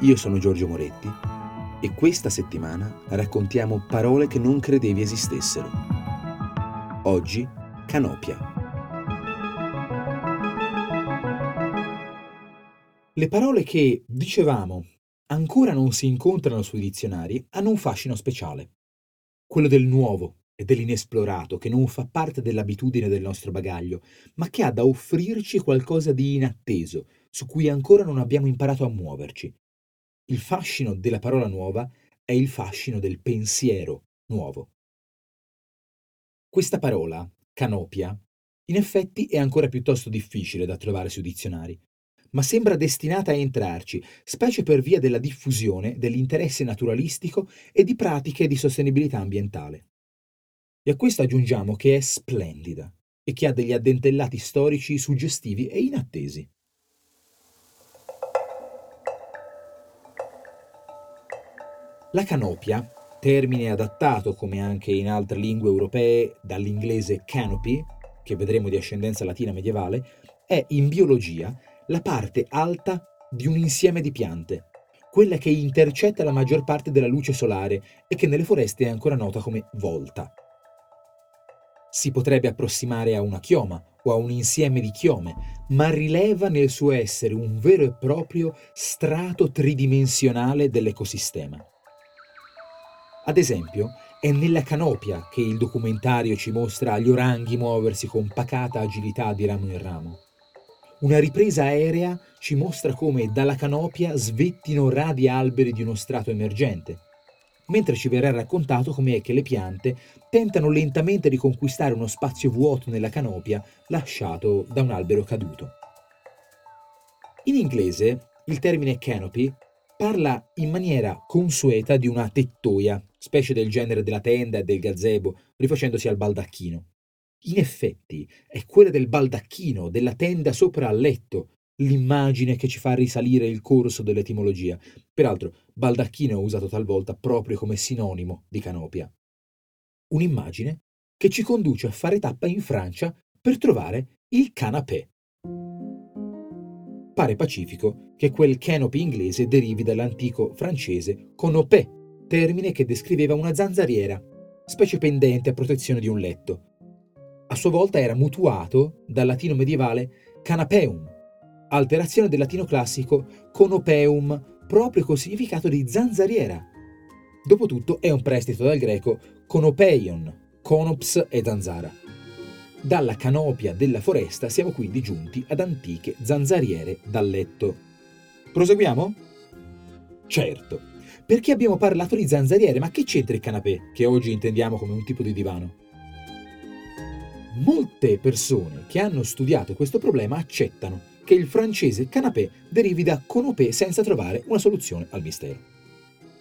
Io sono Giorgio Moretti e questa settimana raccontiamo parole che non credevi esistessero. Oggi, canopia. Le parole che, dicevamo, ancora non si incontrano sui dizionari hanno un fascino speciale. Quello del nuovo e dell'inesplorato che non fa parte dell'abitudine del nostro bagaglio, ma che ha da offrirci qualcosa di inatteso, su cui ancora non abbiamo imparato a muoverci. Il fascino della parola nuova è il fascino del pensiero nuovo. Questa parola, canopia, in effetti è ancora piuttosto difficile da trovare sui dizionari, ma sembra destinata a entrarci, specie per via della diffusione dell'interesse naturalistico e di pratiche di sostenibilità ambientale. E a questo aggiungiamo che è splendida e che ha degli addentellati storici suggestivi e inattesi. La canopia, termine adattato come anche in altre lingue europee dall'inglese canopy, che vedremo di ascendenza latina medievale, è in biologia la parte alta di un insieme di piante, quella che intercetta la maggior parte della luce solare e che nelle foreste è ancora nota come volta. Si potrebbe approssimare a una chioma o a un insieme di chiome, ma rileva nel suo essere un vero e proprio strato tridimensionale dell'ecosistema. Ad esempio, è nella canopia che il documentario ci mostra gli oranghi muoversi con pacata agilità di ramo in ramo. Una ripresa aerea ci mostra come dalla canopia svettino radi alberi di uno strato emergente, mentre ci verrà raccontato come è che le piante tentano lentamente di conquistare uno spazio vuoto nella canopia lasciato da un albero caduto. In inglese il termine canopy parla in maniera consueta di una tettoia, specie del genere della tenda e del gazebo, rifacendosi al baldacchino. In effetti è quella del baldacchino, della tenda sopra al letto, l'immagine che ci fa risalire il corso dell'etimologia. Peraltro, baldacchino è usato talvolta proprio come sinonimo di canopia. Un'immagine che ci conduce a fare tappa in Francia per trovare il canapé pare pacifico che quel canopy inglese derivi dall'antico francese conopé, termine che descriveva una zanzariera, specie pendente a protezione di un letto. A sua volta era mutuato dal latino medievale canapeum, alterazione del latino classico conopeum, proprio col significato di zanzariera. Dopotutto è un prestito dal greco conopeion, conops e zanzara. Dalla canopia della foresta siamo quindi giunti ad antiche zanzariere da letto. Proseguiamo? Certo, perché abbiamo parlato di zanzariere, ma che c'entra il canapè, che oggi intendiamo come un tipo di divano? Molte persone che hanno studiato questo problema accettano che il francese canapè derivi da conopé senza trovare una soluzione al mistero.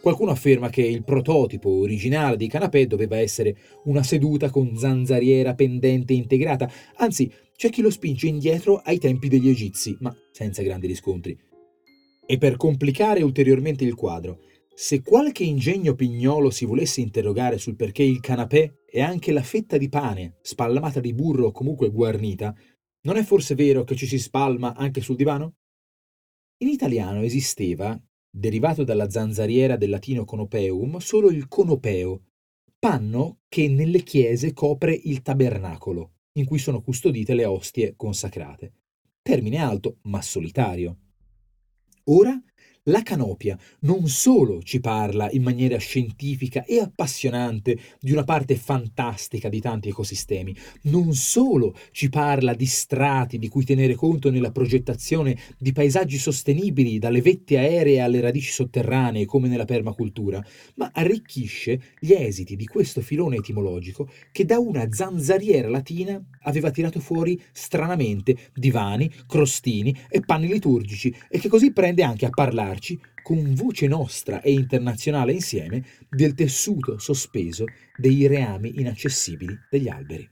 Qualcuno afferma che il prototipo originale di canapè doveva essere una seduta con zanzariera pendente integrata, anzi c'è chi lo spinge indietro ai tempi degli egizi, ma senza grandi riscontri. E per complicare ulteriormente il quadro, se qualche ingegno pignolo si volesse interrogare sul perché il canapè è anche la fetta di pane, spalmata di burro o comunque guarnita, non è forse vero che ci si spalma anche sul divano? In italiano esisteva, derivato dalla zanzariera del latino conopeum, solo il conopeo, panno che nelle chiese copre il tabernacolo, in cui sono custodite le ostie consacrate. Termine alto ma solitario. Ora la canopia non solo ci parla in maniera scientifica e appassionante di una parte fantastica di tanti ecosistemi, non solo ci parla di strati di cui tenere conto nella progettazione di paesaggi sostenibili dalle vette aeree alle radici sotterranee come nella permacultura, ma arricchisce gli esiti di questo filone etimologico che da una zanzariera latina aveva tirato fuori stranamente divani, crostini e panni liturgici e che così prende anche a parlare parlarci con voce nostra e internazionale insieme del tessuto sospeso dei reami inaccessibili degli alberi.